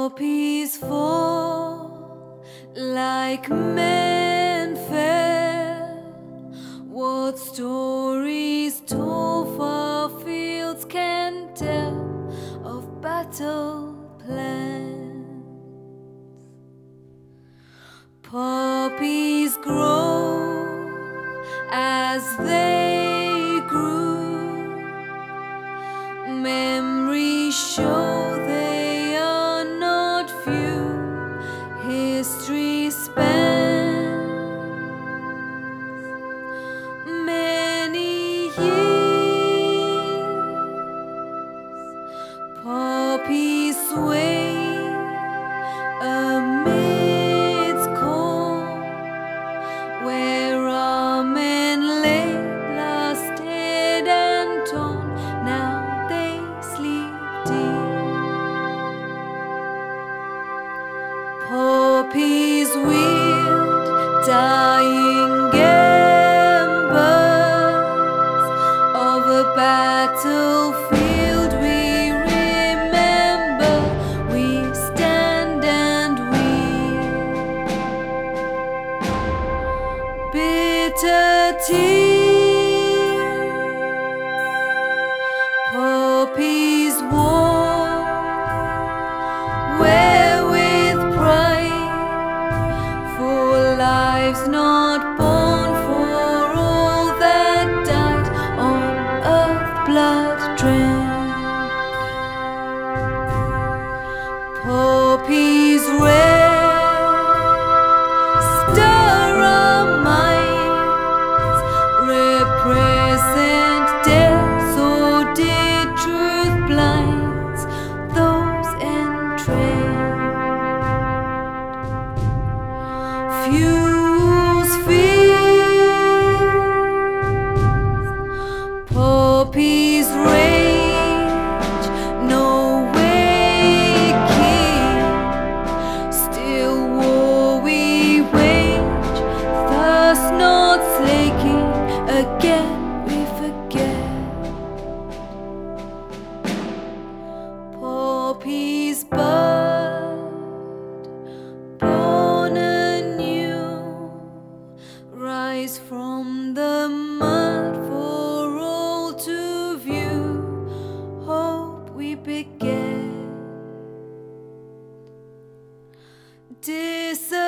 Poppies fall like men fell. What stories tall far fields can tell of battle plans? Poppies grow as they Poppies sway amidst corn, where our men lay and torn. Now they sleep deep. Poppies wield dying bitter tears. Poppies walk where with pride for lives not born for all that died on earth blood drenched poppies red fuels fears. Poppies rage Dis.